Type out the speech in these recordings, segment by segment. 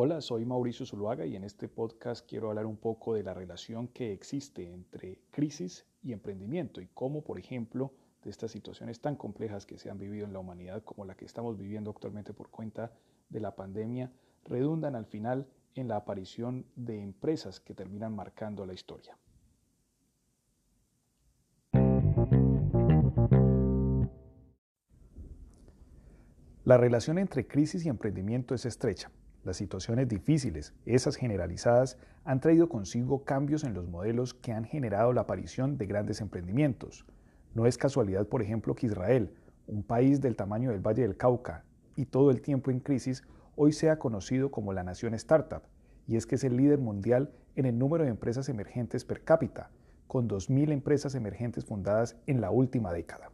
Hola, soy Mauricio Zuluaga y en este podcast quiero hablar un poco de la relación que existe entre crisis y emprendimiento y cómo, por ejemplo, de estas situaciones tan complejas que se han vivido en la humanidad como la que estamos viviendo actualmente por cuenta de la pandemia, redundan al final en la aparición de empresas que terminan marcando la historia. La relación entre crisis y emprendimiento es estrecha. Las situaciones difíciles, esas generalizadas, han traído consigo cambios en los modelos que han generado la aparición de grandes emprendimientos. No es casualidad, por ejemplo, que Israel, un país del tamaño del Valle del Cauca y todo el tiempo en crisis, hoy sea conocido como la nación startup, y es que es el líder mundial en el número de empresas emergentes per cápita, con 2.000 empresas emergentes fundadas en la última década.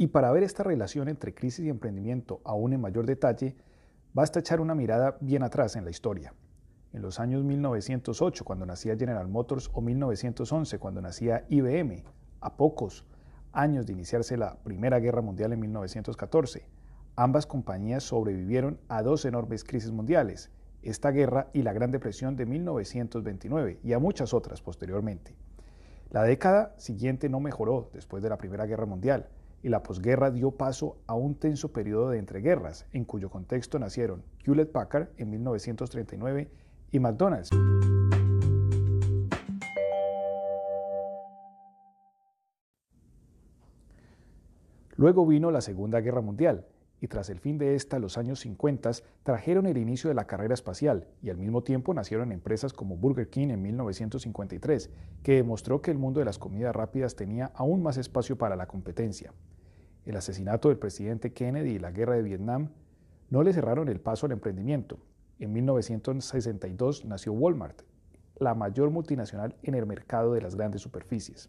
Y para ver esta relación entre crisis y emprendimiento aún en mayor detalle, basta echar una mirada bien atrás en la historia. En los años 1908, cuando nacía General Motors, o 1911, cuando nacía IBM, a pocos años de iniciarse la Primera Guerra Mundial en 1914, ambas compañías sobrevivieron a dos enormes crisis mundiales, esta guerra y la Gran Depresión de 1929, y a muchas otras posteriormente. La década siguiente no mejoró después de la Primera Guerra Mundial, y la posguerra dio paso a un tenso periodo de entreguerras, en cuyo contexto nacieron Hewlett Packard en 1939 y McDonald's. Luego vino la Segunda Guerra Mundial, y tras el fin de esta, los años 50 trajeron el inicio de la carrera espacial y al mismo tiempo nacieron empresas como Burger King en 1953, que demostró que el mundo de las comidas rápidas tenía aún más espacio para la competencia. El asesinato del presidente Kennedy y la guerra de Vietnam no le cerraron el paso al emprendimiento. En 1962 nació Walmart, la mayor multinacional en el mercado de las grandes superficies.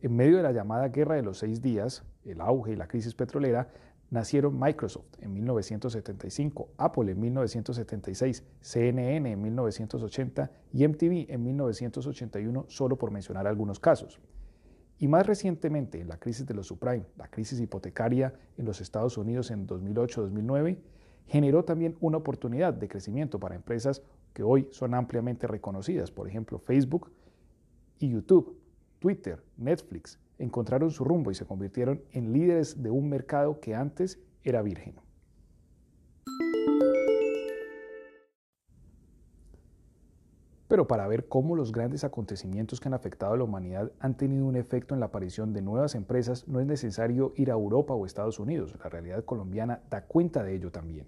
En medio de la llamada Guerra de los Seis Días, el auge y la crisis petrolera, nacieron Microsoft en 1975, Apple en 1976, CNN en 1980 y MTV en 1981, solo por mencionar algunos casos. Y más recientemente, en la crisis de los subprime, la crisis hipotecaria en los Estados Unidos en 2008-2009, generó también una oportunidad de crecimiento para empresas que hoy son ampliamente reconocidas, por ejemplo Facebook y YouTube, Twitter, Netflix, encontraron su rumbo y se convirtieron en líderes de un mercado que antes era virgen. Pero para ver cómo los grandes acontecimientos que han afectado a la humanidad han tenido un efecto en la aparición de nuevas empresas, no es necesario ir a Europa o Estados Unidos. La realidad colombiana da cuenta de ello también.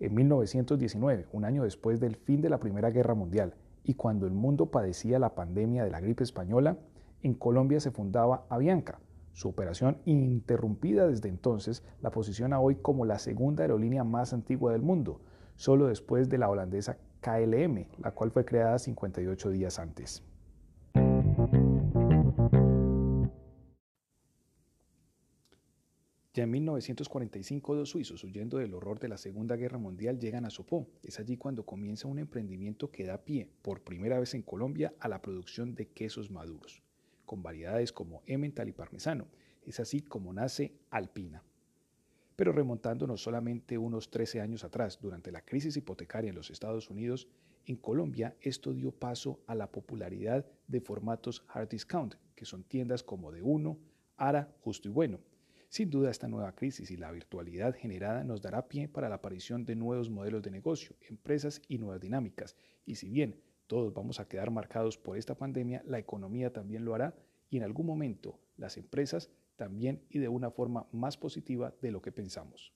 En 1919, un año después del fin de la Primera Guerra Mundial, y cuando el mundo padecía la pandemia de la gripe española, en Colombia se fundaba Avianca. Su operación interrumpida desde entonces la posiciona hoy como la segunda aerolínea más antigua del mundo, solo después de la holandesa KLM, la cual fue creada 58 días antes. Ya en 1945, dos suizos, huyendo del horror de la Segunda Guerra Mundial, llegan a Sopó. Es allí cuando comienza un emprendimiento que da pie, por primera vez en Colombia, a la producción de quesos maduros con variedades como Emmental y Parmesano. Es así como nace Alpina. Pero remontándonos solamente unos 13 años atrás, durante la crisis hipotecaria en los Estados Unidos, en Colombia esto dio paso a la popularidad de formatos hard discount, que son tiendas como de uno, Ara, Justo y Bueno. Sin duda esta nueva crisis y la virtualidad generada nos dará pie para la aparición de nuevos modelos de negocio, empresas y nuevas dinámicas. Y si bien todos vamos a quedar marcados por esta pandemia, la economía también lo hará y en algún momento las empresas también y de una forma más positiva de lo que pensamos.